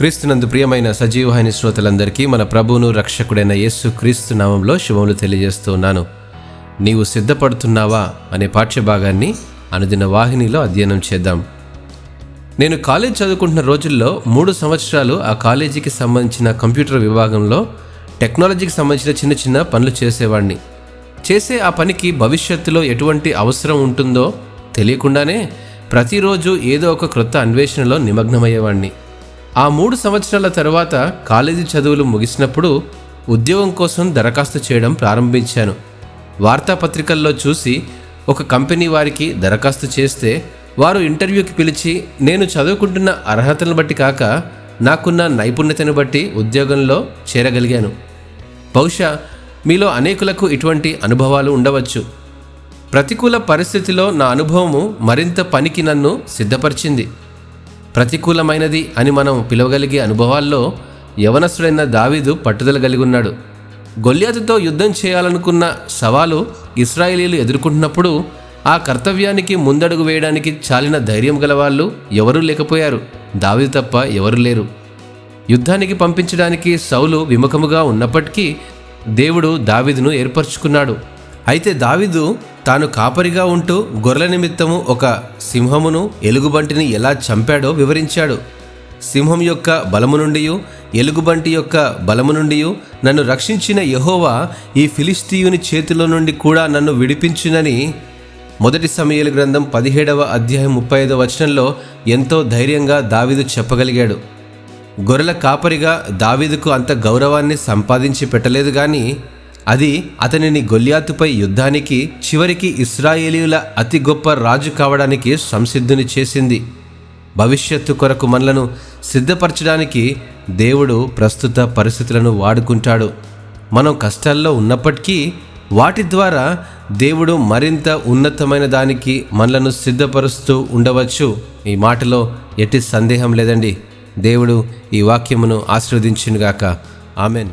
క్రీస్తునందు ప్రియమైన సజీవహాని శ్రోతలందరికీ మన ప్రభువును రక్షకుడైన యేసు క్రీస్తు నామంలో శుభములు తెలియజేస్తున్నాను నీవు సిద్ధపడుతున్నావా అనే పాఠ్యభాగాన్ని అనుదిన వాహినిలో అధ్యయనం చేద్దాం. నేను కాలేజ్ చదువుకుంటున్న రోజుల్లో మూడు సంవత్సరాలు ఆ కాలేజీకి సంబంధించిన కంప్యూటర్ విభాగంలో టెక్నాలజీకి సంబంధించిన చిన్న చిన్న పనులు చేసేవాడిని చేసే ఆ పనికి భవిష్యత్తులో ఎటువంటి అవసరం ఉంటుందో తెలియకుండానే ప్రతిరోజు ఏదో ఒక క్రొత్త అన్వేషణలో నిమగ్నమయ్యేవాడిని ఆ మూడు సంవత్సరాల తర్వాత కాలేజీ చదువులు ముగిసినప్పుడు ఉద్యోగం కోసం దరఖాస్తు చేయడం ప్రారంభించాను. వార్తాపత్రికల్లో చూసి ఒక కంపెనీ వారికి దరఖాస్తు చేస్తే వారు ఇంటర్వ్యూకి పిలిచి నేను చదువుకుంటున్న అర్హతలను బట్టి కాక నాకున్న నైపుణ్యతను బట్టి ఉద్యోగంలో చేరగలిగాను. బహుశా మీలో అనేకులకు ఇటువంటి అనుభవాలు ఉండవచ్చు. ప్రతికూల పరిస్థితిలో నా అనుభవము మరింత పనికి నన్ను సిద్ధపరిచింది. ప్రతికూలమైనది అని మనం పిలవగలిగే అనుభవాల్లో యవనస్తుడైన దావీదు పట్టుదల కలిగి ఉన్నాడు. గొల్యాతుతో యుద్ధం చేయాలనుకున్న సవాలు ఇస్రాయేలీలు ఎదుర్కొంటున్నప్పుడు ఆ కర్తవ్యానికి ముందడుగు వేయడానికి చాలిన ధైర్యం గలవాళ్ళు ఎవరూ లేకపోయారు. దావీదు తప్ప ఎవరు లేరు. యుద్ధానికి పంపించడానికి సౌలు విముఖముగా ఉన్నప్పటికీ దేవుడు దావీదును ఏర్పరచుకున్నాడు. అయితే దావీదు తాను కాపరిగా ఉంటూ గొర్రెల నిమిత్తము ఒక సింహమును ఎలుగుబంటిని ఎలా చంపాడో వివరించాడు. సింహం యొక్క బలము నుండి ఎలుగుబంటి యొక్క బలము నుండి నన్ను రక్షించిన యహోవా ఈ ఫిలిస్తీయుని చేతిలో నుండి కూడా నన్ను విడిపించునని మొదటి సమయాల గ్రంథం పదిహేడవ అధ్యాయం ముప్పై ఐదవ వచనంలో ఎంతో ధైర్యంగా దావీదు చెప్పగలిగాడు. గొర్రెల కాపరిగా దావీదుకు అంత గౌరవాన్ని సంపాదించి పెట్టలేదు కానీ అది అతనిని గొల్యాతుపై యుద్ధానికి చివరికి ఇస్రాయేలీల అతి గొప్ప రాజు కావడానికి సంసిద్ధుని చేసింది. భవిష్యత్తు కొరకు మనలను సిద్ధపరచడానికి దేవుడు ప్రస్తుత పరిస్థితులను వాడుకుంటాడు. మనం కష్టాల్లో ఉన్నప్పటికీ వాటి ద్వారా దేవుడు మరింత ఉన్నతమైన దానికి మనలను సిద్ధపరుస్తూ ఉండవచ్చు. ఈ మాటలో ఎట్టి సందేహం లేదండి. దేవుడు ఈ వాక్యమును ఆశీర్వదించునుగాక. ఆమెన్.